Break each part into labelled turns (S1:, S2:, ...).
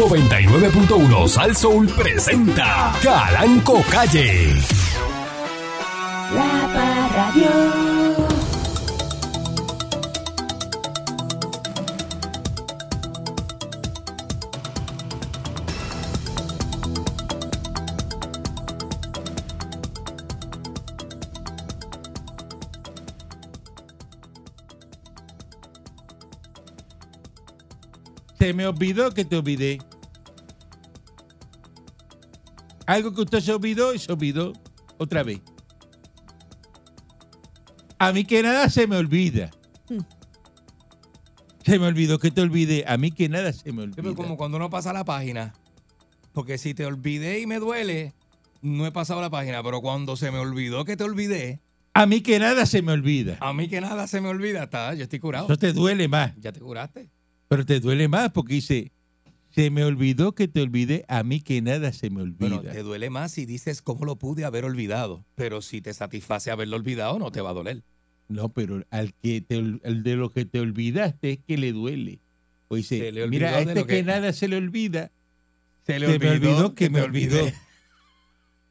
S1: 99.1 Sal Soul presenta Calanco Calle.
S2: La Parradio.
S3: Se me olvidó que te olvidé. Algo que usted se olvidó y se olvidó otra vez. A mí que nada se me olvida. Se me olvidó que te olvidé. A mí que nada se me olvida.
S4: como cuando uno pasa la página. Porque si te olvidé y me duele, no he pasado la página. Pero cuando se me olvidó que te olvidé,
S3: A mí que nada se me olvida.
S4: a mí que nada se me olvida, está, yo estoy curado.
S3: Eso te duele más.
S4: Ya te curaste.
S3: Pero te duele más porque dice, se me olvidó que te olvidé. A mí que nada se me olvida.
S4: Bueno, te duele más si dices cómo lo pude haber olvidado. Pero si te satisface haberlo olvidado, no te va a doler.
S3: No, pero al que te, ol- al de lo que te olvidaste es que le duele. O dice,
S4: le olvidó
S3: mira, a
S4: de
S3: este que...
S4: que-
S3: nada se le olvida.
S4: Se
S3: Se me olvidó que me
S4: te
S3: olvidó.
S4: olvidé.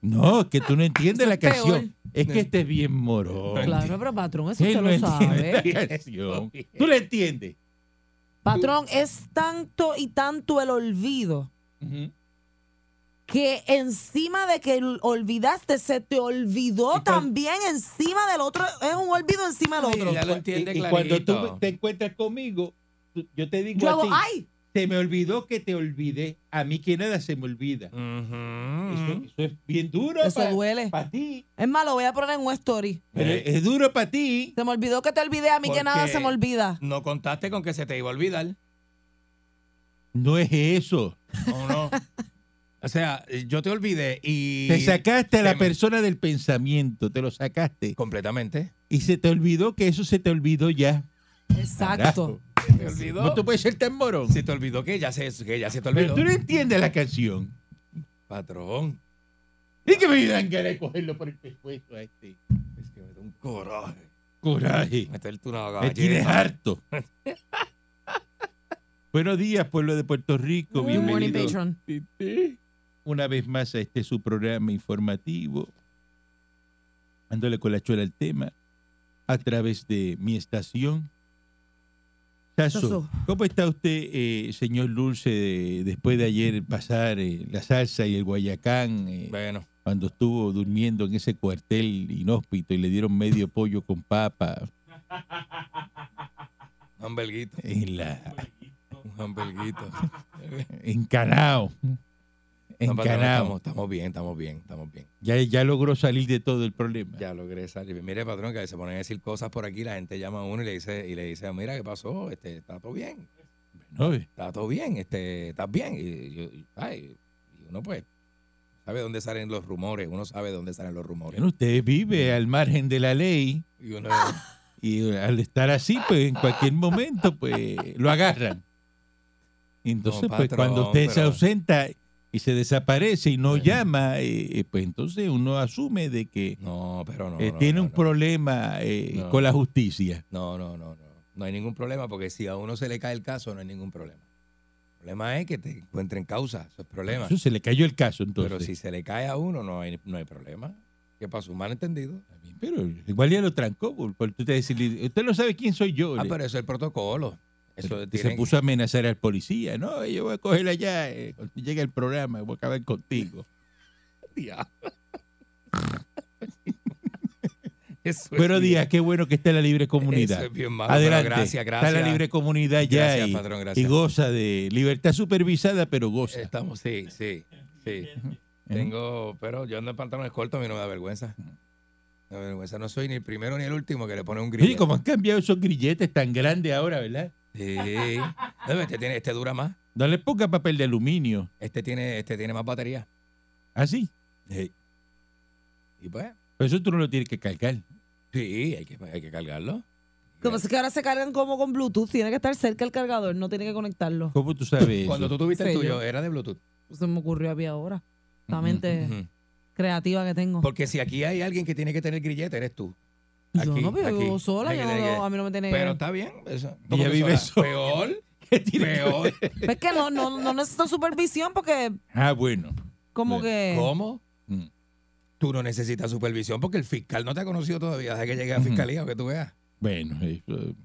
S3: No, es que tú no entiendes la
S5: peor.
S3: canción. Es que este es bien morón.
S5: Claro, pero patrón, eso usted
S3: no
S5: lo
S3: entiende
S5: sabe.
S3: la canción. ¿Tú la entiendes?
S5: Patrón, es tanto y tanto el olvido que encima de que olvidaste, se te olvidó también encima del otro. Es un olvido encima del otro.
S4: ya lo entiende
S3: y, y cuando tú te encuentras conmigo, yo te digo
S5: Yo
S3: a
S5: hago,
S3: ti,
S5: ¡ay!
S3: Se me olvidó que te olvidé. A mí que nada se me olvida. Eso, eso es bien duro
S5: Eso
S3: para
S5: duele.
S3: ti.
S5: Es más, lo voy a poner en un story.
S3: Pero
S4: Eh.
S3: es duro para ti.
S5: Se me olvidó que te olvidé, a mí que nada
S4: Porque-
S5: se me olvida.
S4: No contaste con que se te iba a olvidar.
S3: No es eso.
S4: ¿O no? o sea, yo te olvidé y...
S3: Te sacaste a la
S4: me-
S3: persona del pensamiento, te lo sacaste.
S4: Completamente.
S3: Y se te olvidó que eso se te olvidó ya.
S5: Exacto.
S4: Se te olvidó.
S3: No tú puedes ser tan morón.
S4: Se te olvidó que ya se, que ya se te
S3: Pero
S4: olvidó.
S3: tú no entiendes la canción.
S4: Patrón.
S3: Y que me dan ganas de cogerlo por el pescuezo a este.
S4: Es que me da un coraje.
S3: Coraje.
S4: Meterte una
S3: Me tienes harto. Buenos días, pueblo de Puerto Rico.
S5: Good morning,
S3: Bienvenido
S5: patron.
S3: una vez más a este su programa informativo. Dándole con la chola al tema a través de mi estación. ¿Cómo está usted, eh, señor Dulce, de- después de ayer pasar eh, la salsa y el guayacán, eh,
S4: Bueno,
S3: cuando estuvo durmiendo en ese cuartel inhóspito y le dieron medio pollo con papa
S4: un hamburguito.
S3: en la
S4: Un hamburguito.
S3: encanao? Encanao.
S4: estamos, estamos bien, estamos bien, estamos bien.
S3: Ya, ya logró salir de todo el problema.
S4: Ya logré salir. Mire, patrón, que se ponen a decir cosas por aquí, la gente llama a uno y le dice, y le dice, mira, ¿qué pasó? Este, está todo bien,
S3: ¿no?
S4: está todo bien, este, estás bien. Y, yo- y- ay, y uno pues sabe dónde salen los rumores, uno sabe dónde salen los rumores.
S3: Bueno, usted vive al margen de la ley
S4: Y uno,
S3: y al estar así, pues en cualquier momento, pues lo agarran. Entonces,
S4: No,
S3: pues cuando usted se ausenta y se desaparece y no llama, eh, eh, pues entonces uno asume de que
S4: no, pero no.
S3: eh,
S4: no,
S3: tiene un problema eh, con la justicia.
S4: No, no, no, no. No hay ningún problema porque si a uno se le cae el caso, no hay ningún problema. El problema es que te encuentren causa, eso es problema.
S3: Eso se le cayó el caso entonces.
S4: Pero si se le cae a uno, no hay, no hay problema. ¿Qué pasó?
S3: Está bien, Pero igual ya lo trancó, por, por usted decirle, usted no sabe quién soy yo.
S4: Ah, pero eso es el protocolo. Eso
S3: Y
S4: tiene-
S3: se puso a amenazar al policía. No, yo voy a coger allá. eh, cuando llegue el programa, voy a acabar contigo.
S4: Eso es
S3: Buenos días, qué bueno que está en la libre
S4: Eso
S3: comunidad.
S4: es bien malo, pero
S3: Adelante.
S4: gracias, gracias.
S3: Está en la libre comunidad ya
S4: Gracias,
S3: y,
S4: patrón,
S3: y goza de libertad supervisada, pero goza.
S4: Estamos, sí, sí, sí. Tengo, pero yo ando en pantalones cortos, a mí no me da vergüenza. Me da vergüenza. No soy ni el primero ni el último que le pone un
S3: Oye,
S4: grillete.
S3: como han cambiado esos grilletes tan grandes ahora, ¿verdad?
S4: Sí. Este, tiene, este dura más.
S3: No le ponga papel de aluminio.
S4: Este tiene, este tiene más batería.
S3: Así.
S4: Y pues,
S3: Pero eso tú no lo tienes que cargar.
S4: sí, hay que, hay que cargarlo.
S5: Lo que pasa es que ahora se cargan como con Bluetooth. Tiene que estar cerca el cargador, no tiene que conectarlo.
S3: ¿Cómo tú sabes
S4: Cuando
S3: eso?
S4: tú tuviste el tuyo,
S5: yo.
S4: era de Bluetooth.
S5: Se me ocurrió a mí ahora. La mente creativa que tengo.
S4: Porque si aquí hay alguien que tiene que tener grillete, eres tú.
S5: Yo no, pero yo vivo sola. Yo no- a mí no me tiene
S4: Pero está bien. Eso.
S3: Ella vive
S4: sola?
S3: sola.
S4: Peor. Peor.
S5: Es que no, no, no necesito supervisión porque
S3: Ah, bueno.
S5: como
S3: Bueno,
S5: que...
S4: ¿Cómo?
S3: Mm.
S4: Tú no necesitas supervisión porque el fiscal no te ha conocido todavía. Deja que llegue a
S3: Ujú.
S4: fiscalía o que tú veas.
S3: Bueno, eso-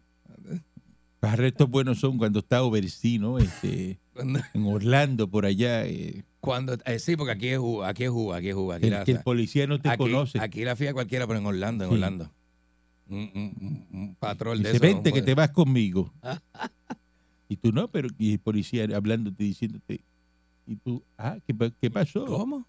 S3: los arrestos buenos son cuando está Oversea, ¿no? Este, en Orlando, por allá. eh,
S4: cuando- eh, sí, porque aquí es Cuba, aquí es Cuba, aquí es Cuba. Aquí,
S3: el,
S4: la,
S3: que el policía no te
S4: aquí,
S3: conoce.
S4: aquí la fía cualquiera, pero en Orlando, en
S3: Sí.
S4: Orlando. Un, un- un- un patrón de
S3: Dice,
S4: eso.
S3: vente que te vas conmigo. y tú no, pero y el policía hablándote, diciéndote. Y tú, ah, ¿qué, qué pasó?
S4: ¿Cómo?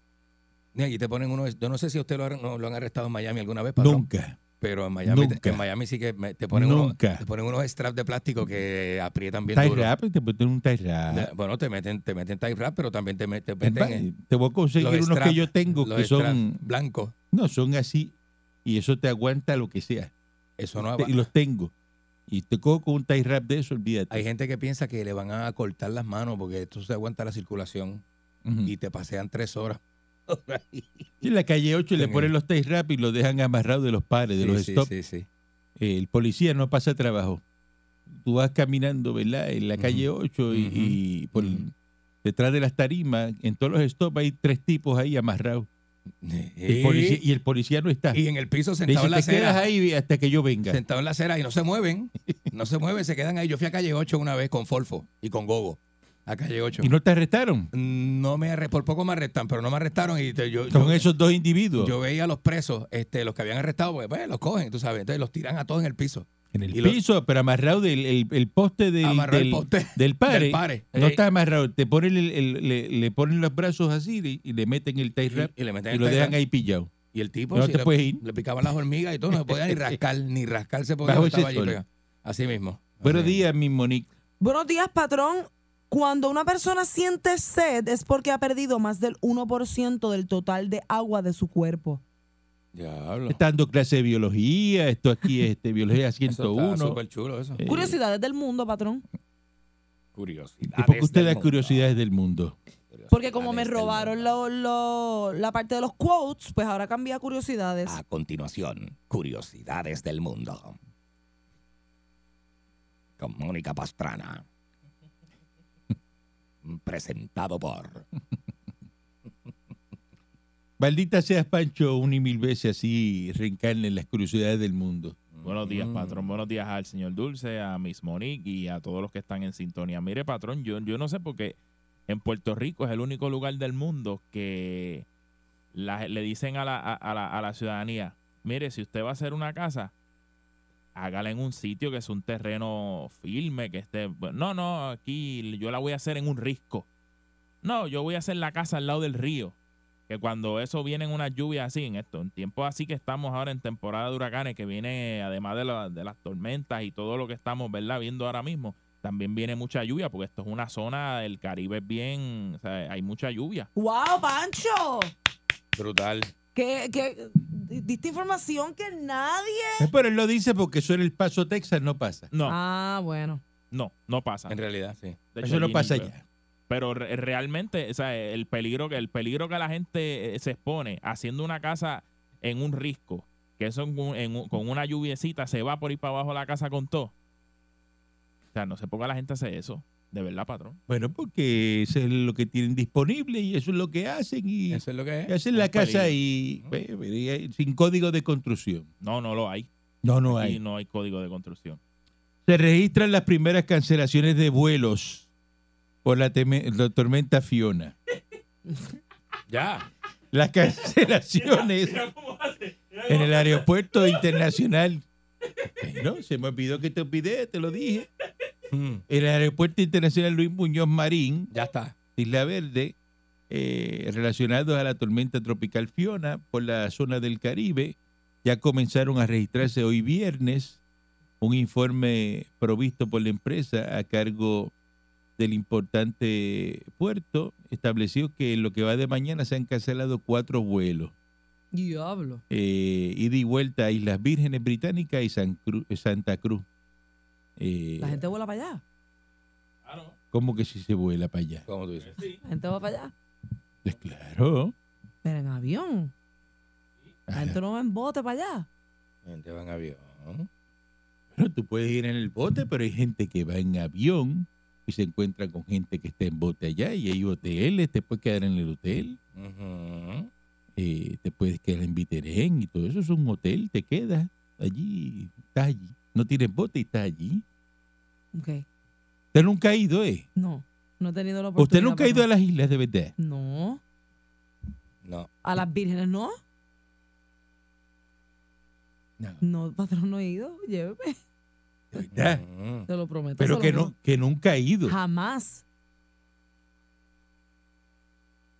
S4: Y aquí te ponen uno. Yo no sé si usted lo, han- no, lo han arrestado en Miami alguna vez, patrón.
S3: Nunca.
S4: Pero en Miami,
S3: Nunca.
S4: en Miami sí que te ponen, unos, te ponen unos straps de plástico que aprietan bien
S3: Tie
S4: duro.
S3: te ponen un tie rap.
S4: De- Bueno, te meten, te meten tie wrap, pero también te, te meten eh,
S3: te voy a conseguir unos que yo tengo que son,
S4: blancos.
S3: no, son así y eso te aguanta lo que sea.
S4: Eso no
S3: y los tengo. Y te cojo con un tie rap de eso, olvídate.
S4: Hay gente que piensa que le van a cortar las manos porque esto se aguanta la circulación y te pasean tres horas.
S3: En la calle 8 le
S4: En
S3: ponen los tie rap y los dejan amarrados de los pares, de
S4: Sí,
S3: los
S4: sí,
S3: stop.
S4: sí, sí.
S3: El policía no pasa trabajo. Tú vas caminando, ¿verdad? En la calle 8 y, por detrás de las tarimas, en todos los stops hay tres tipos ahí amarrados. El policía- y el policía no está.
S4: Y en el piso sentado
S3: dice,
S4: en la
S3: te quedas
S4: acera.
S3: ahí hasta que yo venga.
S4: Sentado en la acera y no se mueven. No se mueven, se quedan ahí. Yo fui a calle 8 una vez con Folfo y con Gogo. A calle 8.
S3: ¿Y no te arrestaron?
S4: No me arre- por poco me arrestan, pero no me arrestaron y te- yo,
S3: Son
S4: yo-
S3: esos dos individuos.
S4: yo veía a los presos, este, los que habían arrestado, pues, pues, los cogen, tú sabes, entonces los tiran a todos en el piso.
S3: En el
S4: lo-
S3: piso, pero amarrado del el, el poste del, del,
S4: poste
S3: del pare.
S4: del pare.
S3: No
S4: Eh,
S3: está amarrado. Te ponen el- el- le, le ponen los brazos así y, y le meten el tie wrap
S4: y, y le meten
S3: y
S4: el
S3: lo dejan ahí pillado.
S4: Y el tipo
S3: No
S4: sí,
S3: te
S4: le,
S3: puedes ir.
S4: le picaban las hormigas y todo, no se podía ni rascar, ni rascarse porque estaba allí pegado. Así mismo.
S3: Buenos
S4: Así.
S3: días, mi Monique.
S5: Buenos días, patrón. Cuando una persona siente sed es porque ha perdido más del 1% del total de agua de su cuerpo.
S4: Diablo.
S3: Está dando clase de biología. Esto aquí es este, biología
S4: Eso está
S3: 101.
S4: súper chulo eso.
S3: Eh,
S5: Curiosidades del mundo, patrón.
S4: Curiosidad.
S3: ¿Y por qué usted da curiosidades del mundo?
S5: Porque como me robaron lo- lo- la parte de los quotes, pues ahora cambié a curiosidades.
S4: A continuación, curiosidades del mundo. Con Mónica Pastrana. Presentado por.
S3: Maldita seas, Pancho, una y mil veces así reencarna en las curiosidades del mundo.
S6: Buenos días,
S4: Mm.
S6: patrón. Buenos días al señor Dulce, a Miss Monique y a todos los que están en sintonía. Mire, patrón, yo, yo no sé por qué en Puerto Rico es el único lugar del mundo que la- le dicen a la, a, a la, a la ciudadanía, mire, si usted va a hacer una casa, hágala en un sitio que es un terreno firme, que esté... No, no, aquí yo la voy a hacer en un risco. No, yo voy a hacer la casa al lado del río. Que cuando eso viene en una lluvia así, en esto, en tiempos así que estamos ahora en temporada de huracanes, que viene además de, la- de las tormentas y todo lo que estamos, ¿verdad? Viendo ahora mismo, también viene mucha lluvia, porque esto es una zona del Caribe bien, o sea, hay mucha lluvia.
S5: ¡Wow, Pancho!
S4: Brutal.
S5: Que, que diste información que nadie.
S3: Eh, Pero él lo dice porque eso en el Paso, Texas, no pasa.
S6: No,
S5: Ah, bueno.
S6: no, no pasa.
S4: En realidad, sí.
S6: De hecho,
S3: Eso no pasa allá.
S6: Pero re- realmente, o sea, el peligro que el peligro que la gente eh, se expone haciendo una casa en un risco, que eso en un- en un- con una lluviecita se va por ir para abajo la casa con todo. O sea, no sé por qué la gente hace eso. De verdad, patrón.
S3: Bueno, porque eso es lo que tienen disponible y eso es lo que hacen y,
S4: Eso es lo que
S3: y
S4: es.
S3: hacen la casa
S6: peligro.
S3: y, pues, y hay- sin código de construcción.
S6: No, no lo hay.
S3: No, no
S6: Aquí
S3: hay.
S6: no hay código de construcción.
S3: Se registran las primeras cancelaciones de vuelos por la, la tormenta Fiona.
S4: Ya.
S3: Las cancelaciones en el aeropuerto internacional. No, se me olvidó que te olvidé, te lo dije.
S4: Mm,
S3: En el aeropuerto internacional Luis Muñoz Marín,
S4: Ya está.
S3: Isla Verde, eh, relacionados a la tormenta tropical Fiona por la zona del Caribe, ya comenzaron a registrarse hoy viernes un informe provisto por la empresa a cargo del importante puerto estableció que en lo que va de mañana se han cancelado cuatro vuelos,
S5: Diablo.
S3: eh, ida y vuelta a Islas Vírgenes Británicas y San Cru- Santa Cruz. Eh,
S5: La gente vuela para allá.
S3: ¿Cómo que si se vuela para allá?
S4: ¿Cómo tú dices?
S5: La gente va para allá.
S3: Pues claro.
S5: Pero en avión. La gente no va en bote para allá.
S4: Gente va en avión.
S3: Bueno, tú puedes ir en el bote, pero hay gente que va en avión y se encuentra con gente que está en bote allá y hay hoteles, te puedes quedar en el hotel, eh, te puedes quedar en Viterén y todo eso es un hotel, te quedas allí, estás allí. No tienes bote y estás allí.
S5: Ok.
S3: Usted nunca ha ido, ¿eh?
S5: No, no he tenido la oportunidad.
S3: Usted nunca ha ido a las islas de verdad.
S5: No.
S4: No.
S5: A las vírgenes, ¿no?
S3: No.
S5: No, patrón, no he ido. Lléveme.
S3: Verdad.
S4: Ujú.
S5: Te lo prometo.
S3: Pero que,
S5: lo
S3: no, que nunca ha ido.
S5: Jamás.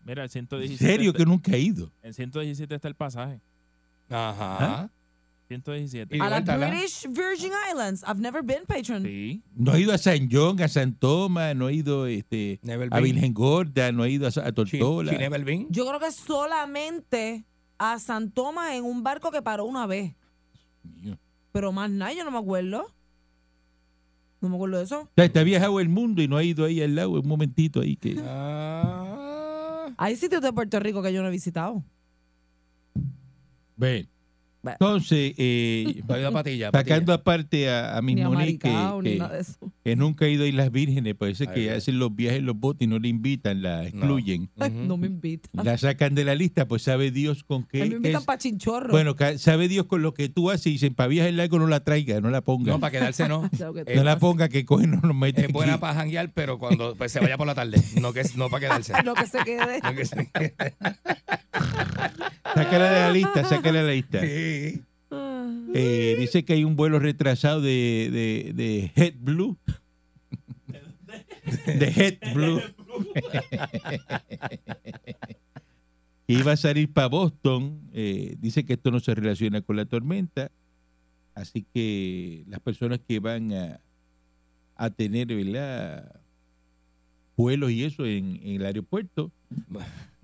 S6: Mira, el
S3: En
S6: 117.
S3: serio
S6: está-
S3: que nunca ha ido.
S6: En 117 está el pasaje.
S4: Ajá.
S6: 117.
S4: Y
S5: A las. British Virgin Islands. I've never been, patron.
S6: Sí.
S3: No ha ido a San John, a San Tomás, no ha ido este, a. Virgen Gorda, no ha ido a, Tortola.
S4: she.
S5: Yo creo que solamente a San Tomás en un barco que paró una vez. Pero más nada, yo no me acuerdo. No me acuerdo de eso.
S3: O sea, te ha viajado el mundo y no ha ido ahí al lado, un momentito ahí que...
S4: Ah.
S5: Hay sitios de Puerto Rico que yo no he visitado.
S3: Ven.
S5: Bueno.
S3: Entonces, eh,
S4: Ha ido a patilla.
S3: sacando aparte a, a mi
S5: Ni a
S3: Monique, que, nunca ha ido a Islas Vírgenes, parece que hacen los viajes en los botes y no le invitan, la excluyen.
S5: No me invitan.
S3: La sacan de la lista, pues sabe Dios con qué.
S5: Me invitan para chinchorro.
S3: Bueno, sabe Dios con lo que tú haces y dicen, para viajes largos no la traiga, no la ponga.
S4: No, para quedarse no.
S3: No la ponga que coge no nos mete
S4: Es buena
S3: aquí.
S4: para janguear, pero cuando pues, se vaya por la tarde. No, que, no para quedarse.
S5: No que se quede.
S4: No que se-
S3: Sácala de la lista, sácala de la lista.
S4: Sí.
S3: Eh, dice que hay un vuelo retrasado de, de, de JetBlue. De JetBlue. iba a salir para Boston. Eh, dice que esto no se relaciona con la tormenta. Así que las personas que van a, a tener ¿verdad? Vuelos y eso en, en el aeropuerto,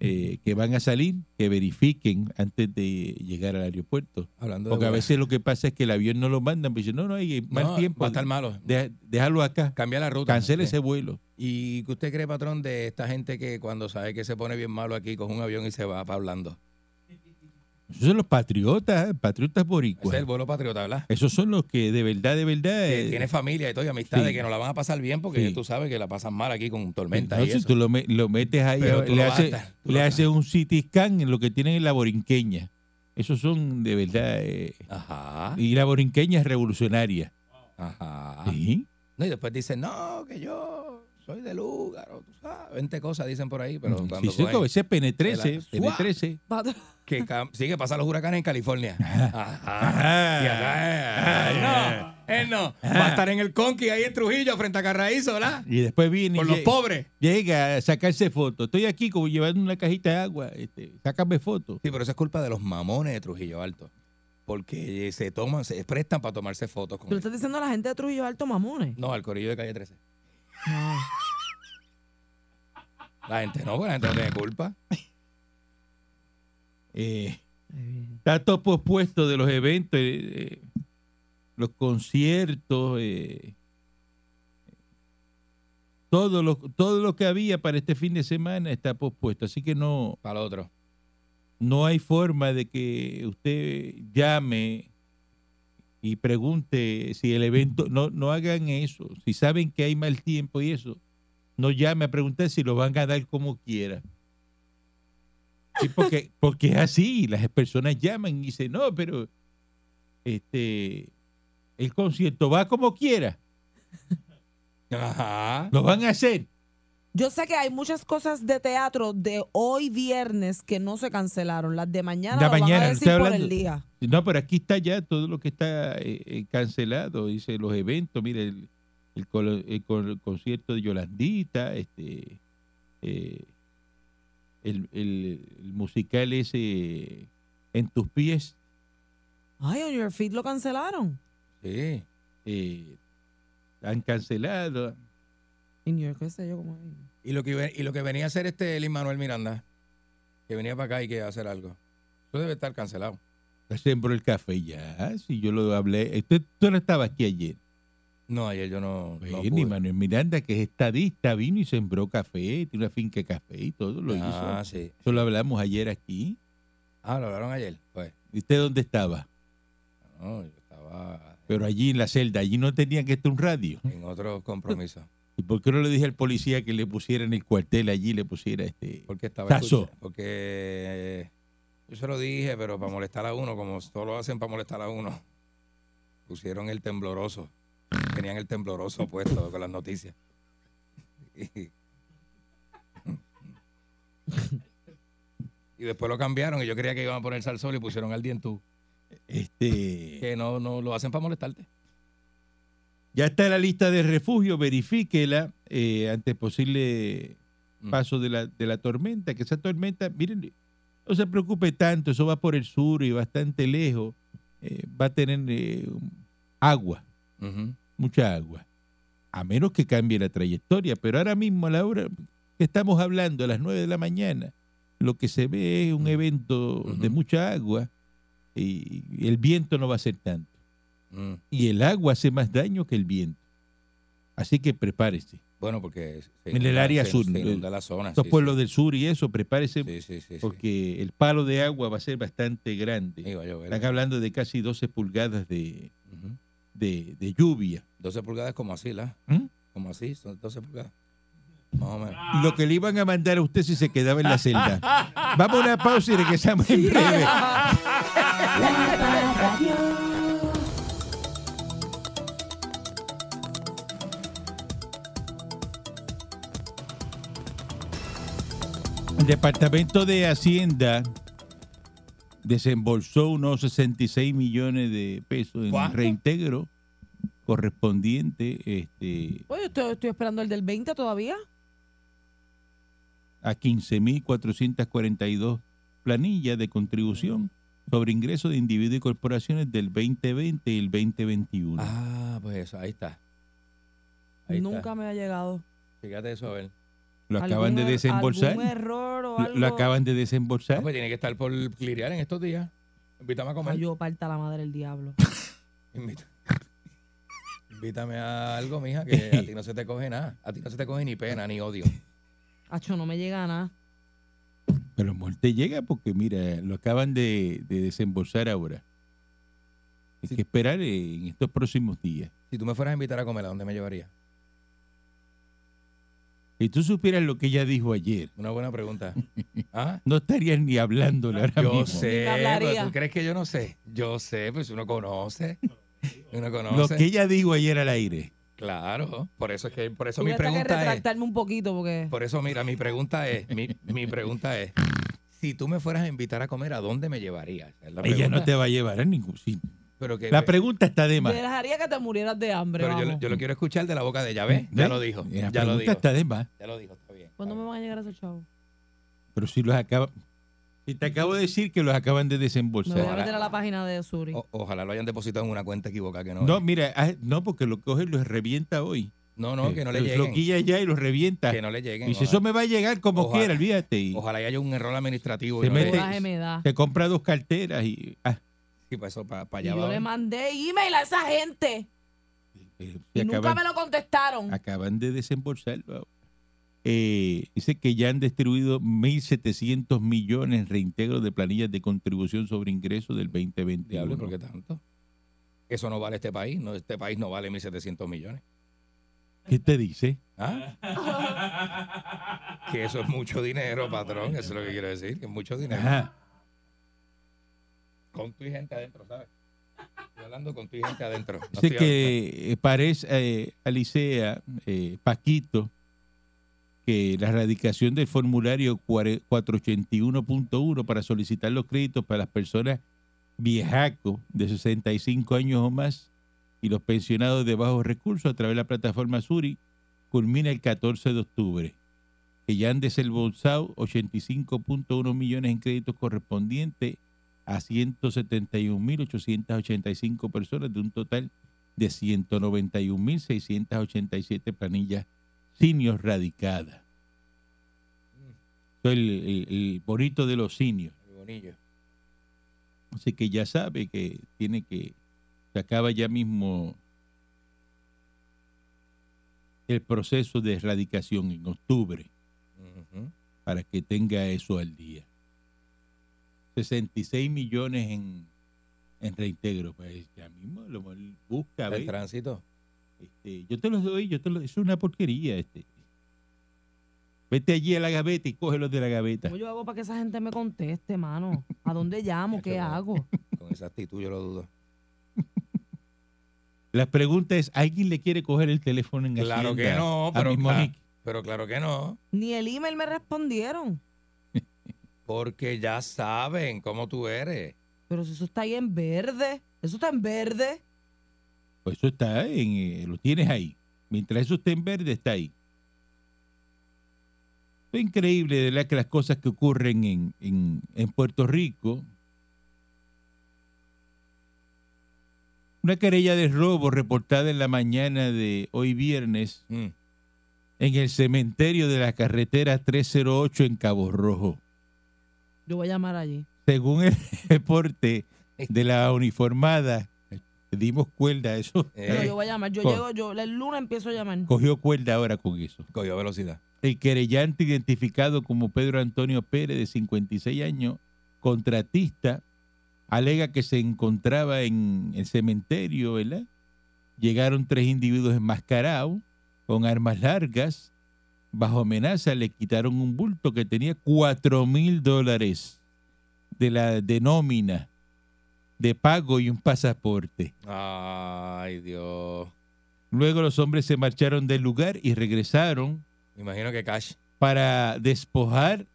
S3: eh, que van a salir, que verifiquen antes de llegar al aeropuerto.
S4: Hablando de
S3: Porque a veces lo que pasa es que el avión no lo mandan, pues dicen, no, no, hay mal
S4: No,
S3: tiempo.
S4: Va a estar malo.
S3: Deja- déjalo acá.
S4: Cambia la ruta.
S3: Cancela ese vuelo.
S4: ¿Y qué usted cree, patrón, de esta gente que cuando sabe que se pone bien malo aquí, coge un avión y se va para hablando?
S3: Esos son los patriotas, patriotas boricuas.
S4: es el vuelo patriota, ¿verdad?
S3: Esos son los que de verdad, de verdad.
S4: Que
S3: eh,
S4: tiene familia y todo, y amistades,
S3: sí.
S4: que nos la van a pasar bien porque
S3: Sí.
S4: tú sabes que la pasan mal aquí con tormenta
S3: no,
S4: y eso.
S3: tú lo, me- lo metes ahí,
S4: Pero
S3: le haces un CT scan en lo que tienen en la borinqueña. Esos son de verdad. eh,
S4: Ajá,
S3: y la borinqueña es revolucionaria.
S4: ajá.
S3: Sí.
S4: No, y después dicen, no, que yo soy de Lúgaro, tú sabes. 20 cosas dicen por ahí, pero
S3: Sí,
S4: cuando
S3: sí, a veces P13,
S4: de la-
S3: P13.
S5: Patrón,
S4: que cam- sí que pasan los huracanes en California. Ajá.
S3: Ajá.
S4: Y acá, eh, no, él no. Va a estar en el Conqui ahí en Trujillo frente a Carraízo, ¿verdad?
S3: Y después viene
S4: Con los pobres.
S3: llega a sacarse fotos. Estoy aquí como llevando una cajita de agua. Este, sácame fotos.
S4: Sí, pero eso es culpa de los mamones de Trujillo Alto. Porque se toman, se prestan para tomarse fotos con
S5: tú estás diciendo a la gente de Trujillo Alto mamones.
S4: No, al corillo de calle 13.
S5: No.
S4: La gente no, porque la gente no tiene culpa.
S3: Eh, está todo pospuesto de los eventos, eh, eh, los conciertos, eh, todo lo, todo lo que había para este fin de semana está pospuesto. Así que no,
S4: Para otro.
S3: no hay forma de que usted llame y pregunte si el evento, no, no hagan eso. Si saben que hay mal tiempo y eso, no llame a preguntar si lo van a dar como quiera. Sí, porque, porque es así, las personas llaman y dicen, no, pero este el concierto va como quiera,
S4: Ajá.
S3: lo van a hacer.
S5: Yo sé que hay muchas cosas de teatro de hoy viernes que no se cancelaron. Las de mañana
S3: De
S5: lo van
S3: mañana,
S5: a decir por
S3: hablando-
S5: el día.
S3: No, pero aquí está ya todo lo que está eh, eh, cancelado. Dice los eventos, mire, el, el, concierto de Yolandita, este, eh, el musical ese En tus pies,
S5: Ay, On Your Feet lo cancelaron.
S4: Sí.
S3: eh, han cancelado.
S5: En New York, qué sé yo, como...
S4: Y lo que, y lo que venía a hacer este Lin Manuel Miranda, que venía para acá y que iba a hacer algo. Eso debe estar cancelado.
S3: Ya sembró el café ya. Si yo lo hablé. Usted, tú no estaba aquí ayer.
S4: No, ayer yo no. no pude.
S3: Manuel Miranda, que es estadista, vino y sembró café, tiene una finca de café y todo lo
S4: Ah,
S3: hizo.
S4: sí.
S3: Eso lo hablamos ayer aquí.
S4: Ah, lo hablaron ayer. Pues.
S3: ¿Y usted dónde estaba?
S4: No, yo estaba
S3: Pero allí en la celda, allí no tenía que estar un radio.
S4: en otro compromiso.
S3: ¿Y por qué no le dije al policía que le pusiera en el cuartel allí, le pusiera este...
S4: Porque estaba
S3: Tazo.
S4: Porque yo se lo dije, pero para molestar a uno, como todos lo hacen para molestar a uno, pusieron el tembloroso. Tenían el tembloroso puesto con las noticias. Y, y después lo cambiaron y yo creía que iban a poner al sol y pusieron al dientú.
S3: este
S4: Que no, no lo hacen para molestarte.
S3: Ya está la lista de refugio, verifíquela eh, ante posible
S4: Mm.
S3: paso de la, de la tormenta, que esa tormenta, miren, no se preocupe tanto, eso va por el sur y bastante lejos, eh, va a tener eh, agua, mucha agua, a menos que cambie la trayectoria, pero ahora mismo a la hora que estamos hablando, a las 9 de la mañana, lo que se ve es un evento de mucha agua y el viento no va a ser tanto
S4: Mm.
S3: y el agua hace más daño que el viento. Así que prepárese.
S4: Bueno, porque se
S3: En el área
S4: se-
S3: sur,
S4: se inunda la zona.
S3: Estos
S4: sí,
S3: pueblos del sur y eso, prepárese
S4: sí,
S3: porque el palo de agua va a ser bastante grande. Están hablando de casi 12 pulgadas de, de- de lluvia.
S4: 12 pulgadas como así, ¿la?
S3: ¿Mm?
S4: Como así, son 12 pulgadas. Más o menos.
S3: Lo que le iban a mandar a usted si se quedaba en la celda. Vamos a una pausa y regresamos en breve. El Departamento de Hacienda desembolsó unos 66 millones de pesos en
S4: ¿Cuánto?
S3: reintegro correspondiente este,
S5: Oye, estoy, estoy esperando el del 20 todavía.
S3: a 15.442 planillas de contribución sobre ingresos de individuos y corporaciones del 2020 y el 2021.
S4: Ah, pues eso, ahí está. Ahí
S5: Nunca
S4: está.
S5: me ha llegado.
S4: Fíjate eso, a ver.
S3: Lo acaban de
S5: ¿Algún er-
S3: desembolsar.
S5: ¿Algún error o
S3: Lo,
S5: algo?
S3: lo acaban de desembolsar.
S4: pues tiene que estar por clirear en estos días. Invítame a comer.
S5: Ay, yo parta la madre del diablo.
S4: Invita- Invítame a algo, mija, que a ti no se te coge nada. A ti no se te coge ni pena ni odio.
S5: Acho, no me llega nada.
S3: Pero muerte llega porque, mira, lo acaban de, de desembolsar ahora. Hay
S4: Sí.
S3: que esperar eh, en estos próximos días.
S4: Si tú me fueras a invitar a comer, ¿a dónde me llevarías?
S3: Si tú supieras lo que ella dijo ayer,
S4: Una buena pregunta. ¿Ah?
S3: no estarías ni hablándole ahora
S4: Yo
S3: mismo.
S4: sé,
S5: Ni me
S4: pero
S5: hablaría.
S4: ¿tú crees que yo no sé? Yo sé, pues uno conoce. Uno
S3: Lo
S4: conoce.
S3: que ella dijo ayer al aire.
S4: Claro, por eso es que por eso mi
S5: a tener que
S4: pregunta es,
S5: retractarme un poquito porque...
S4: por eso mira, mi pregunta es, mi, mi pregunta es, si tú me fueras a invitar a comer, ¿a dónde me llevarías?
S3: Ella no
S4: pregunta.
S3: te va a llevar a ningún sitio.
S4: Pero que,
S3: La pregunta está de más.
S5: Dejaría que te murieras de hambre,
S4: pero yo, lo quiero escuchar de la boca de ella, ¿ves? Ya lo dijo,
S3: La
S4: ya lo
S3: pregunta
S4: dijo.
S3: está de más.
S4: Ya lo dijo, está bien.
S5: ¿Cuándo me van a llegar esos chavos?
S3: Pero si los acaba... Si te acabo de decir que los acaban de
S5: Me voy a
S3: desembolsar.
S5: Meter a la página de Suri.
S4: O- ojalá lo hayan depositado en una cuenta equivocada que no.
S3: No,
S4: es.
S3: mira, ah, no, porque lo coge y los revienta hoy.
S4: no, no, que no le
S3: Los
S4: lleguen.
S3: loquilla ya y los revienta.
S4: Que no le lleguen.
S3: Y si eso me va a llegar como
S4: Ojalá.
S3: quiera, olvídate.
S4: Ojalá haya un error administrativo.
S3: Se
S4: y no le-
S3: mete-
S5: Coraje me da.
S3: se compra dos carteras y... ah,
S4: Sí, para eso, para,
S5: Y
S4: allá
S5: yo
S4: va.
S5: le mandé email a esa gente.
S3: eh,
S5: Y
S3: se
S5: nunca
S3: acaban,
S5: me lo contestaron.
S3: acaban de desembolsarlo. Eh, dice que ya han distribuido 1.700 millones en reintegro de planillas de contribución sobre ingresos del 2021.
S4: Diablo, ¿por qué tanto? Eso no vale este país. No, este país no vale 1.700 millones.
S3: ¿Qué te dice?
S4: ¿Ah? que eso es mucho dinero, patrón. Eso es lo que quiero decir, que es mucho dinero.
S3: Ajá.
S4: Con tu gente adentro, ¿sabes? Estoy hablando con tu gente adentro. No
S3: que eh, parece eh, Alicea, eh, Paquito, que la erradicación del formulario cuare- 481.1 para solicitar los créditos para las personas viejacos de 65 años o más y los pensionados de bajos recursos a través de la plataforma Suri culmina el 14 de octubre. Que ya han desembolsado 85.1 millones en créditos correspondientes a 171.885 personas de un total de 191.687 planillas seniors radicadas. Es el, el- el bonito de los seniors.
S4: El.
S3: Así que ya sabe que tiene que, se acaba ya mismo el proceso de erradicación en octubre para que tenga eso al día. 66 millones en, en reintegro. Pues ya mismo lo busca,
S4: El tránsito.
S3: Este, yo te los doy, yo te lo, es una porquería. Este. Vete allí a la gaveta y cógelos de la gaveta.
S5: ¿Cómo yo hago para que esa gente me conteste, mano? ¿A dónde llamo? ¿Qué hago?
S4: Con esa actitud yo lo dudo.
S3: La pregunta es, ¿alguien le quiere coger el teléfono en
S4: Claro que no,
S3: a
S4: pero,
S3: Monique?
S4: pero claro que no.
S5: Ni el email me respondieron.
S4: Porque ya saben cómo tú eres.
S5: Pero si eso está ahí en verde. Eso está en verde.
S3: Pues eso está en, eh, lo tienes ahí. Mientras eso esté en verde, está ahí. Es increíble, de verdad, que las cosas que ocurren en, en, en Puerto Rico. Una querella de robo reportada en la mañana de hoy viernes
S4: Mm.
S3: en el cementerio de la carretera 308 en Cabo Rojo.
S5: Yo voy a llamar allí.
S3: Según el reporte de la uniformada, dimos cuerda a eso.
S4: Eh,
S5: No, yo voy a llamar. Yo
S3: Co-
S5: llego, yo el lunes empiezo a llamar.
S3: Cogió cuerda ahora con eso.
S4: Cogió velocidad.
S3: El querellante identificado como Pedro Antonio Pérez, de 56 años, contratista, alega que se encontraba en el cementerio, ¿verdad? Llegaron tres individuos enmascarados con armas largas. Bajo amenaza le quitaron un bulto que tenía cuatro mil dólares de la de nómina, de pago y un pasaporte.
S4: Ay, Dios.
S3: Luego los hombres se marcharon del lugar y regresaron
S4: Me imagino que Cash.
S3: para despojar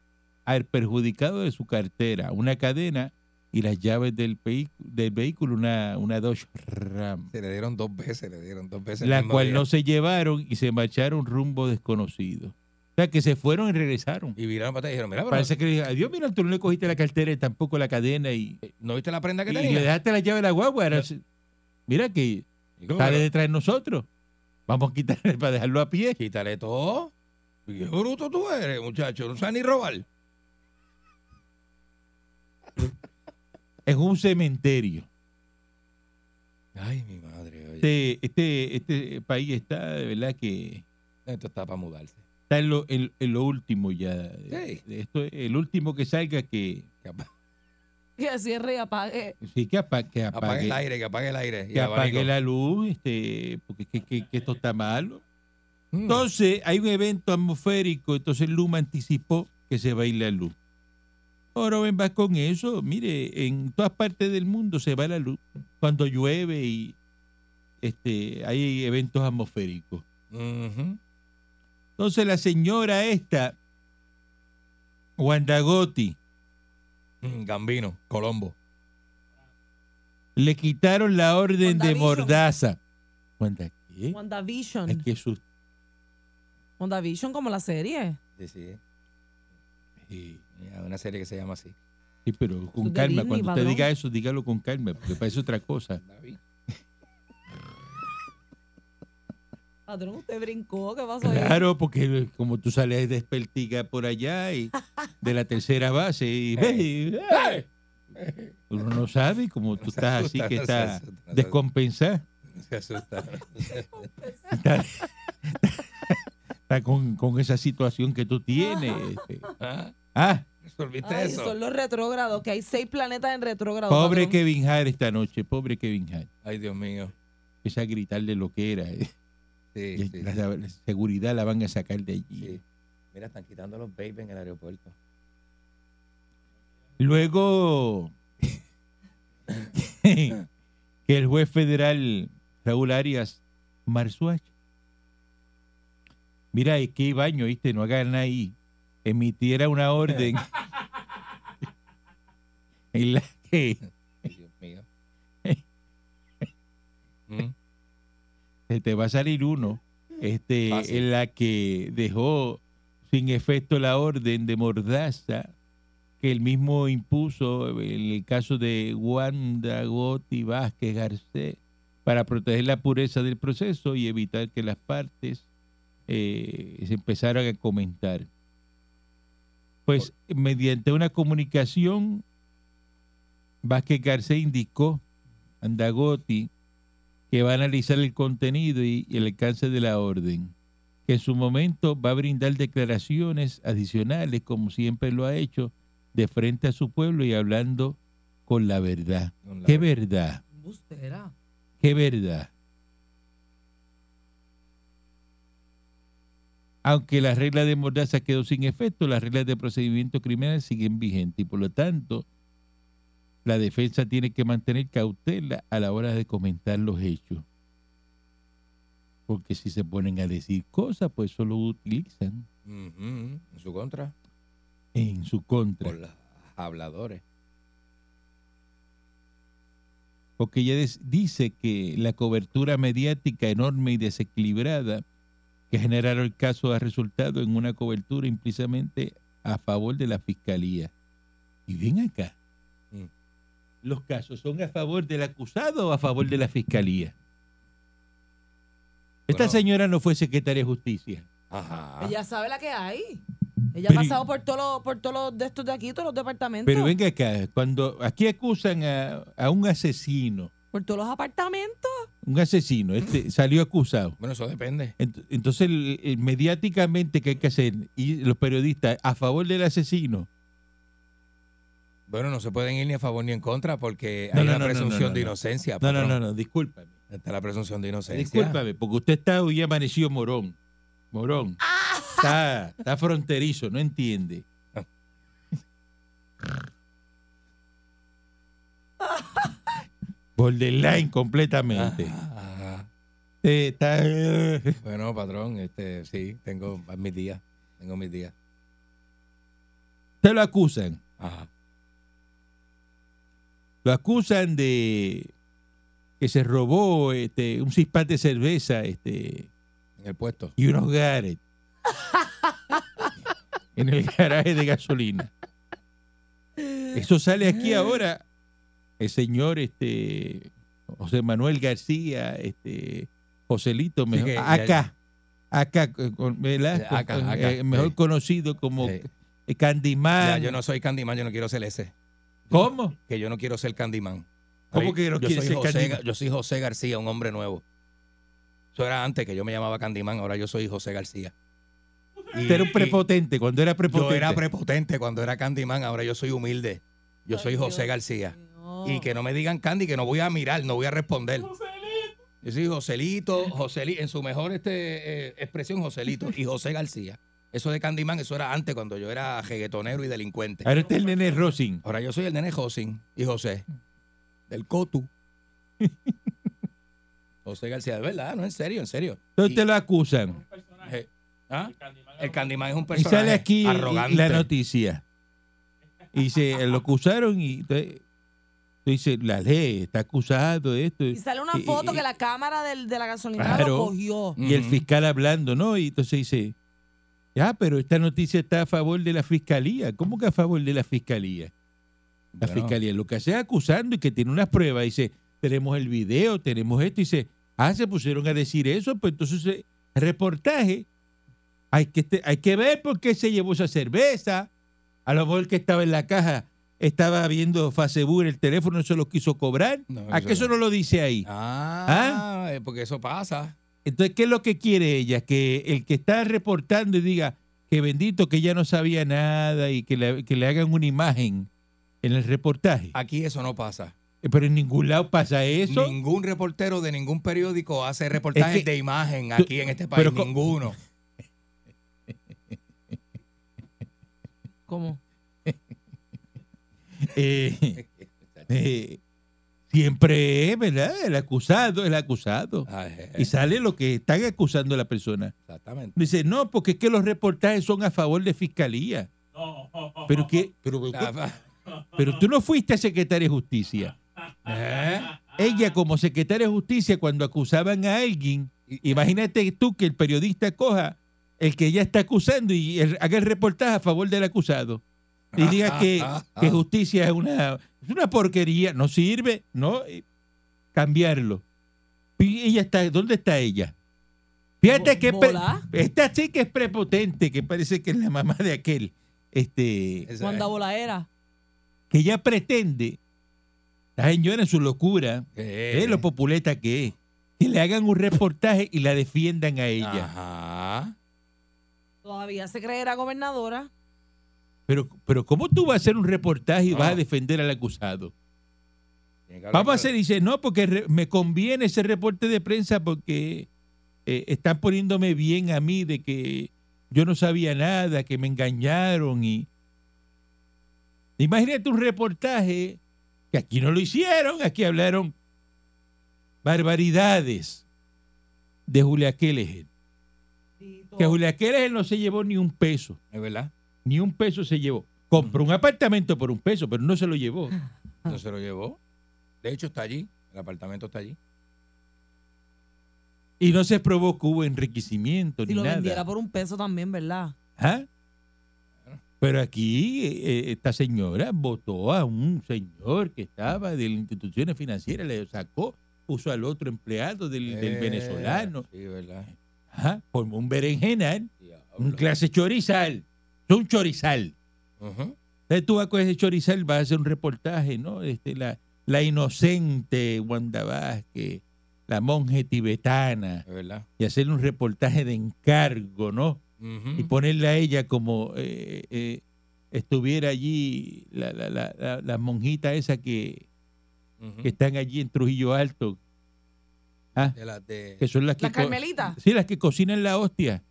S3: al perjudicado de su cartera, una cadena y las llaves del, del vehículo, una, una Dodge Ram,
S4: Se le dieron dos veces, le dieron dos veces.
S3: la cual
S4: día.
S3: no se llevaron y se marcharon rumbo desconocido. O sea, que se fueron y regresaron.
S4: Y viraron para atrás y dijeron, mira, pero
S3: Parece que dijeron, adiós, mira, tú no le cogiste la cartera y tampoco la cadena y,
S4: ¿no viste la prenda que
S3: y
S4: tenía?
S3: le dejaste la llave de la guagua. Se- mira que
S4: Y
S3: sale detrás de nosotros. Vamos a quitarle para dejarlo a pie.
S4: Quítale todo. Y Qué bruto tú eres, muchacho. No sabes ni robar.
S3: Es un cementerio.
S4: Ay, mi madre. Oye.
S3: Este, este, este país está de verdad que
S4: Esto está para mudarse.
S3: está en lo, en- en lo último ya.
S4: Sí.
S3: Esto es el último que salga que
S4: Que
S5: cierre y apague.
S3: sí que, apa- que
S4: apague,
S3: apague,
S4: el aire, que apague el aire.
S3: que apague la luz, este, porque que, que- que esto está malo.
S4: Mm.
S3: Entonces hay un evento atmosférico, entonces Luma anticipó que se va a ir la luz. Ahora ven vas con eso, mire, en todas partes del mundo se va la luz cuando llueve y este hay eventos atmosféricos. Entonces la señora esta, Wanda Gotti,
S4: Mm, Gambino, Colombo.
S3: le quitaron la orden de mordaza. ¿Wanda qué?
S5: WandaVision.
S3: Es que
S5: WandaVision como la serie.
S4: Sí, sí.
S3: sí,
S4: una serie que se llama así.
S3: sí, pero con calma.
S5: Disney,
S3: Cuando usted
S5: padrón.
S3: diga eso, dígalo con calma, porque parece otra cosa.
S4: David.
S5: Patrón, usted brincó. ¿Qué pasó ahí?
S3: Claro, porque como tú sales de Espertiga por allá y de la tercera base y
S4: Hey.
S3: ¡Hey! uno no sabe como tú
S4: No
S3: estás así
S4: asusta,
S3: que
S4: no asusta, no se
S3: descompensado.
S4: No se asusta.
S3: Está, está con, con esa situación que tú tienes. este.
S4: ¿Ah?
S3: Ah,
S4: ¿Resolviste
S5: Ay,
S4: eso?
S5: son los retrógrados, que hay seis planetas en retrógrado.
S3: pobre
S5: patrón.
S3: Kevin Hart esta noche, pobre Kevin Hart.
S4: Ay, Dios mío.
S3: Empieza a gritarle lo que era. eh.
S4: Sí, sí,
S3: la, seguridad la van a sacar de allí.
S4: sí. Mira, están quitando los babes en el aeropuerto.
S3: Luego que el juez federal Raúl Arias Marzuach, mira, es que baño, ¿viste? No hagan nada ahí. Emitiera una orden en la que
S4: Dios mío. Mm,
S3: se te va a salir uno, este,
S4: Fácil.
S3: en la que dejó sin efecto la orden de mordaza que él mismo impuso en el caso de Wanda Gotti Vázquez Garcés para proteger la pureza del proceso y evitar que las partes eh, se empezaran a comentar. Pues mediante una comunicación, Vázquez Garcés indicó a Andagotti que va a analizar el contenido y, y el alcance de la orden, que en su momento va a brindar declaraciones adicionales, como siempre lo ha hecho, de frente a su pueblo y hablando con la verdad.
S4: con la-
S3: ¿Qué verdad?
S5: Bustera.
S3: ¿Qué verdad? Aunque la regla de mordaza quedó sin efecto, las reglas de procedimiento criminal siguen vigentes y por lo tanto la defensa tiene que mantener cautela a la hora de comentar los hechos. Porque si se ponen a decir cosas, pues eso lo utilizan
S4: En su contra.
S3: en su contra.
S4: Por los habladores.
S3: porque ella dice que la cobertura mediática enorme y desequilibrada que generaron el caso ha resultado en una cobertura implícitamente a favor de la fiscalía. Y ven acá,
S4: Mm.
S3: ¿los casos son a favor del acusado o a favor de la fiscalía? Esta
S4: Bueno.
S3: señora no fue secretaria de justicia.
S4: Ajá.
S5: Ella sabe la que hay. Ella
S3: Pero
S5: ha pasado por todos los, por todos los de estos de aquí, todos los departamentos.
S3: Pero venga acá, cuando aquí acusan a, a un asesino,
S5: Por todos los apartamentos.
S3: un asesino, este salió acusado.
S4: Bueno, eso depende.
S3: Ent- Entonces, el- el- mediáticamente, ¿qué hay que hacer? Y los periodistas, a favor del asesino.
S4: Bueno, no se pueden ir ni a favor ni en contra porque
S3: No,
S4: hay
S3: no,
S4: una
S3: no, no,
S4: presunción
S3: no, no,
S4: de
S3: no.
S4: inocencia.
S3: No, no, no, no, discúlpame.
S4: Está la presunción de inocencia.
S3: Discúlpame, porque usted está hoy amanecido morón. Morón. Está, está fronterizo, no entiende. Borderline completamente.
S4: Ajá.
S3: Está,
S4: Bueno, patrón, este, sí, tengo mis días. Tengo mis días.
S3: Usted lo acusan.
S4: Ajá.
S3: Lo acusan de que se robó este, un cispán de cerveza este,
S4: En el puesto.
S3: y unos Garrett en el garaje de gasolina. Eso sale aquí ahora. El señor este, José Manuel García, este, Joselito, mejor,
S4: que ya-
S3: acá, acá, con- ¿verdad?
S4: Acá, acá,
S3: eh, mejor
S4: sí.
S3: conocido como
S4: Sí.
S3: eh, Candyman.
S4: Ya, yo no soy Candyman, yo no quiero ser ese.
S3: ¿Cómo?
S4: Que yo no quiero ser Candyman.
S3: ¿Cómo que no
S4: yo soy
S3: ser
S4: José,
S3: Candyman?
S4: Yo soy José García, un hombre nuevo. Eso era antes que yo me llamaba Candyman, ahora yo soy José García. Y-
S3: Usted era un prepotente cuando era prepotente.
S4: Yo era prepotente cuando era Candyman, ahora yo soy humilde. Yo soy José García. Y que no me digan Candy, que no voy a mirar, no voy a responder. Yo soy Joselito, Joselito, en su mejor este, eh, expresión, Joselito y José García. Eso de Candyman, eso era antes cuando yo era jeguetonero y delincuente.
S3: Ahora está el nene Rosin.
S4: Ahora yo soy el nene Josin y José. Del Cotu. José García, de verdad, no, en serio, en serio.
S3: Entonces
S4: Y-
S3: te lo acusan.
S4: eh, ¿ah? El Candyman es un
S3: Y
S4: personaje
S3: sale aquí
S4: arrogante.
S3: la noticia. Y se lo acusaron y entonces, tú dices, la ley está acusado de esto.
S5: Y sale una foto que la cámara del- de la gasolina
S3: Claro.
S5: lo cogió.
S3: Y el fiscal hablando, ¿no? Y entonces dice, ya, pero esta noticia está a favor de la fiscalía. ¿Cómo que a favor de la fiscalía? La
S4: Bueno,
S3: fiscalía lo que hace es acusando y que tiene unas pruebas. Dice, tenemos el video, tenemos esto. Y dice, ah, se pusieron a decir eso. Pues entonces, eh, reportaje. Hay que, hay que ver por qué se llevó esa cerveza. A lo mejor que estaba en la caja estaba viendo Facebook en el teléfono, no se lo quiso cobrar.
S4: No,
S3: ¿A
S4: eso
S3: qué eso
S4: no.
S3: lo dice ahí?
S4: Ah, eh, porque eso pasa.
S3: Entonces, ¿qué es lo que quiere ella? Que el que está reportando y diga que bendito que ella no sabía nada y que le, que le hagan una imagen en el reportaje.
S4: Aquí eso no pasa.
S3: Eh, Pero en ningún lado pasa eso.
S4: Ningún reportero de ningún periódico hace reportajes
S3: Es que-
S4: de imagen
S3: tú-
S4: aquí en este país.
S3: pero
S4: ninguno.
S5: ¿Cómo?
S3: Eh, eh, siempre es, ¿verdad? El acusado, el acusado.
S4: Ay, eh,
S3: Y sale lo que están acusando a la persona.
S4: exactamente.
S3: Dice, no, porque es que los reportajes son a favor de fiscalía. Pero que, pero, pero tú no fuiste secretaria de justicia.
S4: ¿Eh?
S3: Ella como secretaria de justicia, cuando acusaban a alguien, imagínate tú que el periodista coja el que ella está acusando y el- haga el reportaje a favor del acusado. Y diga que, que justicia es una, es una porquería, no sirve, no eh, cambiarlo. Y ella está, ¿dónde está ella? Fíjate que esta sí que es prepotente, que parece que es la mamá de aquel, este,
S5: Wanda Volaera.
S3: que ella pretende, la señora en su locura, lo populeta que es, que le hagan un reportaje y la defiendan a ella.
S4: Ajá.
S5: Todavía se creerá gobernadora.
S3: Pero, pero ¿cómo tú vas a hacer un reportaje y vas a defender al acusado? Vamos a hacer, dice, no, porque re- me conviene ese reporte de prensa porque eh, están poniéndome bien a mí de que yo no sabía nada, que me engañaron y imagínate un reportaje que aquí no lo hicieron, aquí hablaron barbaridades de Julia Kelleher. Que Julia Kelleher no se llevó ni un peso,
S4: Es verdad.
S3: Ni un peso se llevó. Compró un apartamento por un peso, pero no se lo llevó.
S4: No se lo llevó. De hecho, está allí. El apartamento está allí.
S3: Y no se probó que hubo enriquecimiento
S5: Si
S3: ni
S5: lo
S3: nada.
S5: vendiera por un peso también, ¿verdad?
S3: ¿Ah? Pero aquí eh, esta señora votó a un señor que estaba de las instituciones financieras, le sacó, puso al otro empleado del, del
S4: Eh,
S3: venezolano,
S4: Sí, verdad.
S3: Ajá, formó un berenjenal,
S4: Diablo.
S3: un clase chorizal, un chorizal. Entonces tú vas con ese chorizal, vas a hacer un reportaje, ¿no? Este, la, la inocente Wanda Vázquez, la monje tibetana,
S4: Es verdad.
S3: y hacer un reportaje de encargo, ¿no? Y ponerla a ella como eh, eh, estuviera allí la, la, la, la, la monjita esa que, que están allí en Trujillo Alto, ah,
S4: De las de-
S3: que son las que
S5: ¿La
S3: co-
S5: Carmelita?
S3: sí, las que cocinan la hostia.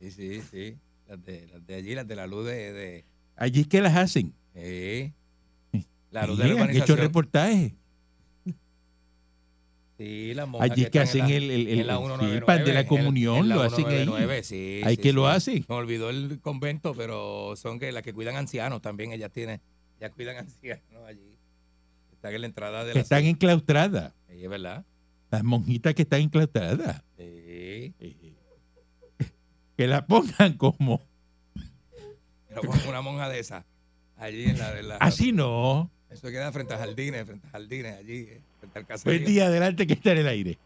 S4: Sí, sí, sí. Las de, las de allí, las de la luz de. de
S3: Allí es que las hacen.
S4: sí. La luz de la
S3: han hecho reportajes.
S4: Sí, las monjas
S3: Allí es que
S4: están
S3: hacen
S4: en
S3: el, el, el-
S4: en la
S3: sí, el
S4: 199,
S3: pan de la
S4: en-
S3: comunión,
S4: en la
S3: lo hacen ahí.
S4: 199, sí,
S3: Hay
S4: sí,
S3: que lo hacen.
S4: Me olvidó el convento, pero son que las que cuidan ancianos también. Ellas tienen, ellas cuidan ancianos allí. Están en la entrada de
S3: Que
S4: la.
S3: están enclaustradas.
S4: Sí, es verdad.
S3: Las monjitas que están enclaustradas.
S4: Sí.
S3: Que la pongan como.
S4: Una monja de esas. Allí en la. en la-
S3: Así no.
S4: Eso queda frente a jardines, frente a jardines, allí, eh, frente al
S3: Buen
S4: caserío.
S3: día adelante que está en el aire.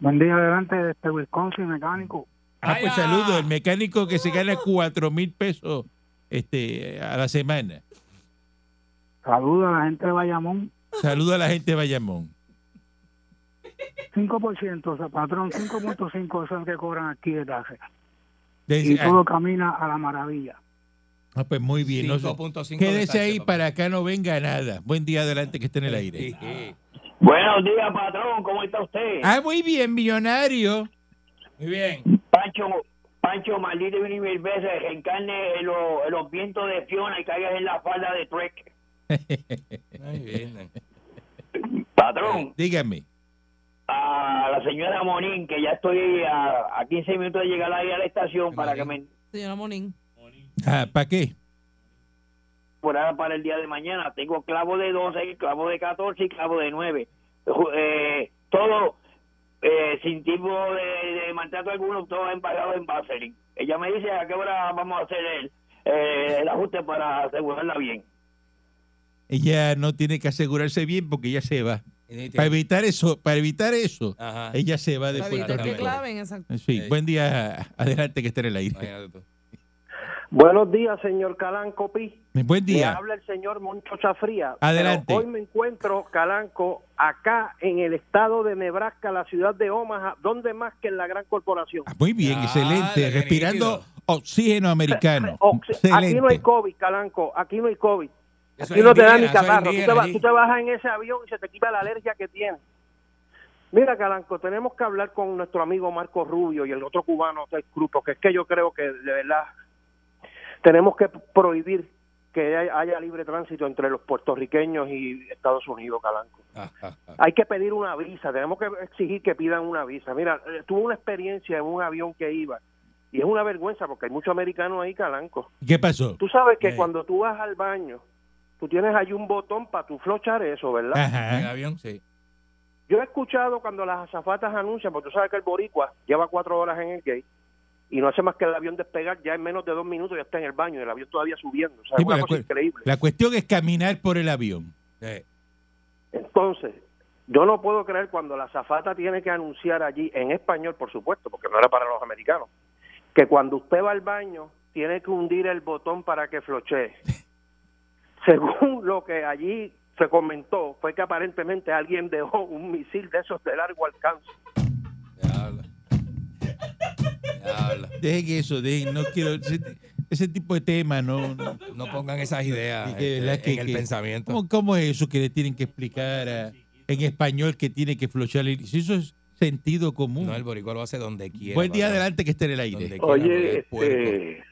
S7: Buen día adelante desde Wisconsin, mecánico.
S3: Ah, pues saludo, el mecánico que se gana cuatro mil pesos este, a la semana.
S7: Saludos a la gente de Bayamón.
S3: Saludo a la gente de Bayamón.
S7: 5%, o sea, patrón, 5.5 es el que cobran aquí de tasa.
S3: De-
S7: Y
S3: ah,
S7: todo camina a la maravilla.
S3: ah, pues muy bien. no sé.
S4: 5.5 de
S3: Quédese ahí
S4: papá.
S3: para acá no venga nada. Buen día adelante que esté en el aire.
S4: Sí, sí.
S8: Buenos días, patrón. ¿Cómo está usted?
S3: Ah, muy bien, millonario.
S4: Muy bien.
S8: Pancho, Pancho, maldito mil mil veces, reencarne en, los- en los vientos de Fiona y caigas en la falda de Trek.
S4: Muy bien.
S8: Patrón,
S3: Dígame.
S8: A la señora Monín, que ya estoy a, a 15 minutos de llegar ahí a la estación para que me
S5: Señora Monín.
S3: Ah, ¿Para qué?
S8: incorporara para el día de mañana. Tengo clavo de 12, clavo de 14 y clavo de 9. Eh, todo eh, sin tipo de, de maltrato alguno, todo empagado en Vaseline. Ella me dice a qué hora vamos a hacer el, eh, el ajuste para asegurarla bien.
S3: Ella no tiene que asegurarse bien porque ella se va. Para evitar eso, para evitar eso,
S4: Ajá.
S3: ella se va de
S5: Para
S3: Puerto
S5: evitar que
S3: Rico.
S5: claven, exacto.
S3: Sí,
S4: Sí.
S3: buen día adelante que esté en el aire.
S9: Buenos días, señor Calanco Pi.
S3: Buen
S9: Le
S3: día.
S9: habla el señor Moncho Chafría.
S3: Adelante.
S9: Pero hoy me encuentro, Calanco, acá en el estado de Nebraska, la ciudad de Omaha, donde más que en la gran corporación.
S3: Ah, Muy bien, excelente. Respirando
S4: nítido.
S3: oxígeno americano.
S9: Oxi- Aquí no hay. COVID, Calanco, aquí no hay COVID.
S4: Eso
S9: Aquí no te da ni catarro. Tú te, vas, tú te bajas en ese avión y se te quita la alergia que tienes. Mira, Calanco, tenemos que hablar con nuestro amigo Marco Rubio y el otro cubano, Ted Cruz, porque es que yo creo que de verdad tenemos que prohibir que hay- haya libre tránsito entre los puertorriqueños y Estados Unidos, Calanco.
S4: Ah, ah, ah.
S9: Hay que pedir una visa, tenemos que exigir que pidan una visa. Mira, eh, tuve una experiencia en un avión que iba y es una vergüenza porque hay muchos americanos ahí, Calanco.
S3: ¿Qué pasó?
S9: Tú sabes que cuando tú vas al baño, tú tienes ahí un botón para tu flochar eso, ¿verdad?
S4: En el
S3: Ajá.
S4: avión, sí.
S9: Yo he escuchado cuando las azafatas anuncian, porque tú sabes que el boricua lleva cuatro horas en el gate y no hace más que el avión despegar, ya en menos de dos minutos ya está en el baño y el avión todavía subiendo. O sea,
S3: Sí,
S9: es una cosa
S3: cu-
S9: increíble.
S3: La cuestión es caminar por el avión.
S4: Sí.
S9: Entonces, yo no puedo creer cuando la azafata tiene que anunciar allí, en español, por supuesto, porque no era para los americanos, que cuando usted va al baño tiene que hundir el botón para que flochee. Según lo que allí se comentó, fue que aparentemente alguien dejó un misil de esos de largo alcance.
S4: Diablo. Diablo.
S3: Dejen eso, dejen, no quiero ese, ese tipo de tema, no. no.
S4: No pongan esas ideas
S3: que,
S4: este, en el
S3: que-
S4: pensamiento.
S3: ¿cómo, cómo es eso que le tienen que explicar a- en español que tiene que flochar? el- Si eso es sentido común.
S4: No, el boricua lo hace donde quiera.
S3: Buen día adelante que esté en el aire.
S10: Oye, este,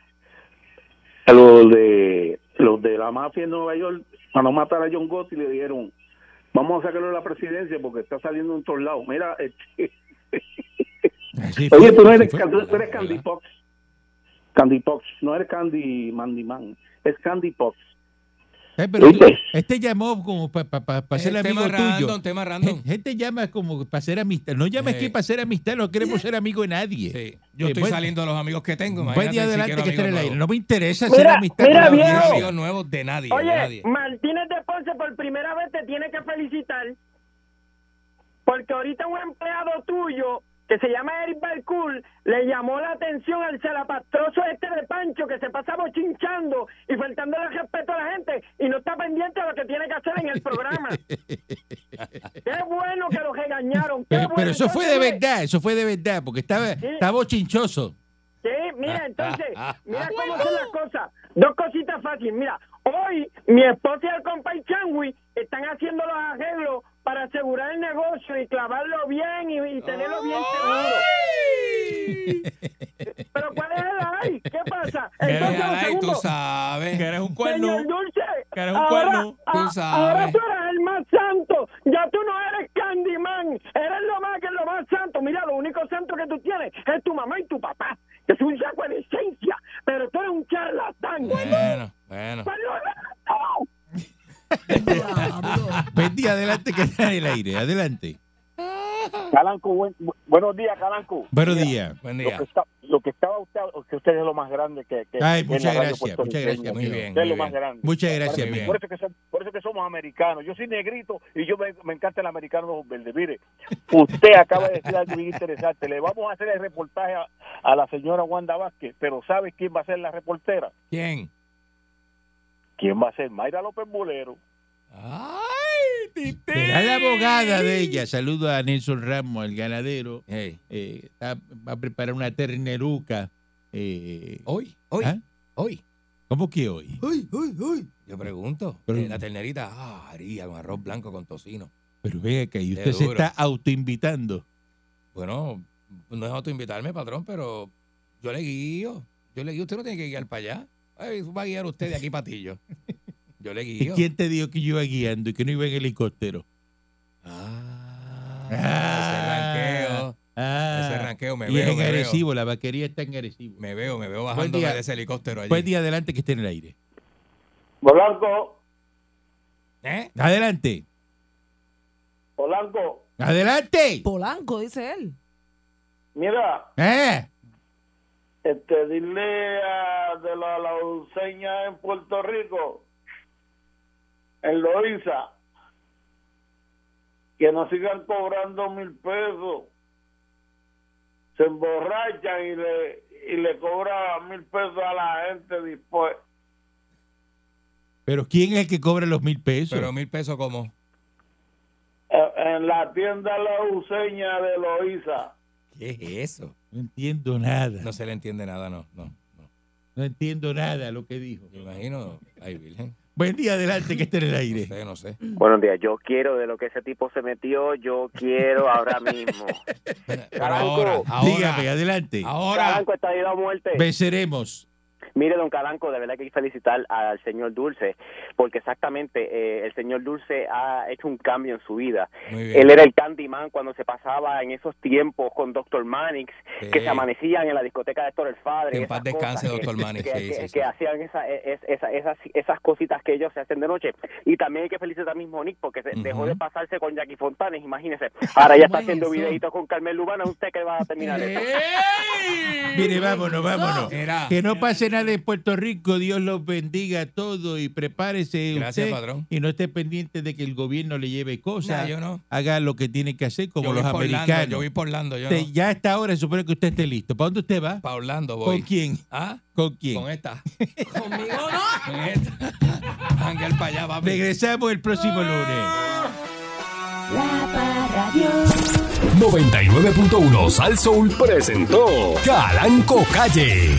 S10: a los de los de la mafia en Nueva York, para no matar a John Gotti, le dijeron, vamos a sacarlo de la presidencia porque está saliendo en todos lados. Mira, este,
S3: fue,
S10: oye, tú no eres,
S3: fue.
S10: tú eres Candy Pox. Candy Pox, no eres Candy Mandy Man, es Candy Pox.
S3: Eh, pero tú-
S10: ¿Viste?
S3: este llamó como para
S4: Es
S3: ser
S4: el
S3: amigo
S4: tema
S3: tuyo.
S4: random, tema random.
S3: Gen- Gente llama como para ser amistad. No llama
S4: Eh.
S3: aquí para ser amistad, no queremos ser amigos de nadie.
S4: Sí. Yo
S3: Eh,
S4: estoy
S3: buen-
S4: saliendo de los amigos que tengo.
S3: Buen día adelante que esté en el aire. No me interesa
S11: Mira,
S3: ser amistad
S11: mira,
S3: con
S11: viejo.
S4: amigos nuevos de nadie. de
S11: Oye,
S4: nadie.
S11: Martínez de Ponce por primera vez te tiene que felicitar porque ahorita un empleado tuyo que se llama Eric Balcour le llamó la atención al salapastroso este de Pancho que se pasaba chinchando y faltándole respeto a la gente y no está pendiente de lo que tiene que hacer en el programa. Qué bueno que lo regañaron. qué
S3: Pero,
S11: bueno.
S3: pero eso fue de verdad, eso fue de verdad, porque estaba, estaba bochinchoso.
S11: Sí, mira, entonces, mira cómo son las cosas. Dos cositas fáciles. Mira, hoy mi esposa y el compay Changui están haciendo los arreglos para asegurar el negocio y clavarlo bien y, y tenerlo bien seguro. Pero ¿cuál es el ay? ¿Qué pasa?
S4: Eres
S11: Entonces, lo
S4: Alay, tú sabes.
S6: Que eres un cuerno.
S11: Señor Dulce,
S6: Que eres un
S11: ahora,
S6: cuerno.
S11: a-
S4: Tú
S11: ahora
S4: sabes.
S11: tú eres el más santo. Ya tú no eres Candyman. Eres lo más que lo más santo. Mira, lo único santo que tú tienes es tu mamá y tu papá. Que es un saco de esencia. Pero tú eres un charlatán.
S4: Bueno, bueno.
S11: Pues
S3: día adelante que está en el aire. Adelante.
S10: Calanco, buen- bu- buenos días, Calanco.
S3: Buenos días.
S4: Buen
S10: Lo
S4: día.
S10: que, está, lo que estaba usted, que usted es lo más grande que, que
S3: Ay, muchas gracias, muchas gracias,
S4: Muy bien,
S10: Usted es lo más grande.
S3: Muchas gracias,
S10: Por, por eso que son- por eso que somos americanos. Yo soy negrito y yo me, me encanta el americano de verdes. Mire, usted acaba de decir algo bien interesante. Le vamos a hacer el reportaje a, a la señora Wanda Vázquez, pero ¿sabe quién va a ser la reportera?
S4: ¿Quién?
S10: ¿Quién va a ser? Mayra López Bolero.
S4: Ay, tite.
S3: Será la abogada de ella. Saludo a Nelson Ramos, el ganadero.
S4: Hey,
S3: Eh, está- va a preparar una terneruca. Eh,
S4: hoy, hoy,
S3: ¿ah?
S4: hoy.
S3: ¿Cómo que hoy?
S4: Uy, uy, uy. Yo pregunto.
S3: Pero-
S4: eh, la ternerita, ah, haría con arroz blanco con tocino.
S3: Pero venga que
S4: Qué
S3: usted se
S4: duro.
S3: está autoinvitando.
S4: Bueno, no es autoinvitarme, patrón, pero yo le guío. Yo le guío. Usted no tiene que guiar para allá. Ay, va a guiar usted de aquí patillo. Yo le
S3: ¿Y
S4: guío.
S3: quién te dijo que yo iba guiando y que no iba en helicóptero?
S4: Ah,
S3: Ah.
S4: ese ranqueo.
S3: Ah,
S4: Ese ranqueo me
S3: y
S4: veo,
S3: es en. Arecibo, la vaquería está en Arecibo.
S4: Me veo, me veo
S3: día.
S4: de ese helicóptero allí.
S3: Buen día adelante que esté en el aire.
S10: Polanco,
S4: ¿Eh?
S3: Adelante.
S10: Polanco,
S3: Adelante.
S5: Polanco, dice él.
S10: mira,
S3: Eh,
S10: este, dile a de la, la useña en Puerto Rico, en Loiza, que no sigan cobrando mil pesos. Se emborrachan y le, y le cobran mil pesos a la gente después.
S3: pero ¿quién es el que cobra los mil pesos?
S4: Pero mil pesos como.
S10: Eh, En la tienda La Useña de Loiza.
S4: ¿Qué es eso?
S3: No entiendo nada.
S4: No se le entiende nada, no. No, no.
S3: No entiendo nada lo que dijo.
S4: Me imagino. Ay, Virgen.
S3: Buen día adelante que esté en el
S4: No
S3: aire.
S4: sé, no sé.
S12: Buenos días, yo quiero de lo que ese tipo se metió, yo quiero ahora mismo.
S4: Pero ahora, ahora.
S3: Dígame, adelante.
S4: Ahora.
S12: Calanco está ido a muerte.
S3: Venceremos.
S12: Mire, don Calanco, de verdad que hay que felicitar al señor Dulce, porque exactamente eh, el señor Dulce ha hecho un cambio en su vida. Él era el Candyman cuando se pasaba en esos tiempos con Dr. Mannix,
S4: Sí.
S12: que se amanecían en la discoteca de Héctor el Padre.
S4: Que en
S12: esas
S4: paz descanse, Dr. Mannix,
S12: Que,
S4: sí,
S12: que-
S4: sí, sí.
S12: que hacían esa- es- esa- esas, esas cositas que ellos se hacen de noche. Y también hay que felicitar a mismo Nick, porque se
S4: Ujú.
S12: dejó de pasarse con Jackie Fontanes, imagínese. Ahora ya está
S5: ¿Cómo es
S12: haciendo videitos con Carmen Lubana, ¿usted que va a terminar?
S3: Mire, vámonos, vámonos.
S4: Mira.
S3: Que no pase nada en Puerto Rico. Dios los bendiga a todos y prepárese
S4: Gracias,
S3: usted
S4: padrón.
S3: y no esté pendiente de que el gobierno le lleve cosas.
S4: Nah, yo no.
S3: Haga lo que tiene que hacer como
S4: Yo
S3: los
S4: Orlando,
S3: americanos.
S4: Yo voy por Orlando, yo
S3: Usted-
S4: no.
S3: Ya a esta hora supone que usted esté listo. ¿Para dónde usted va?
S4: Para Orlando voy.
S3: ¿Con quién?
S4: ¿Ah?
S3: ¿Con quién?
S4: Con esta.
S5: Conmigo no.
S4: Con esta. Ángel para allá, papi.
S3: Regresamos el próximo lunes.
S2: La Parradio.
S1: 99.1 Sal Soul presentó Calanco Calle.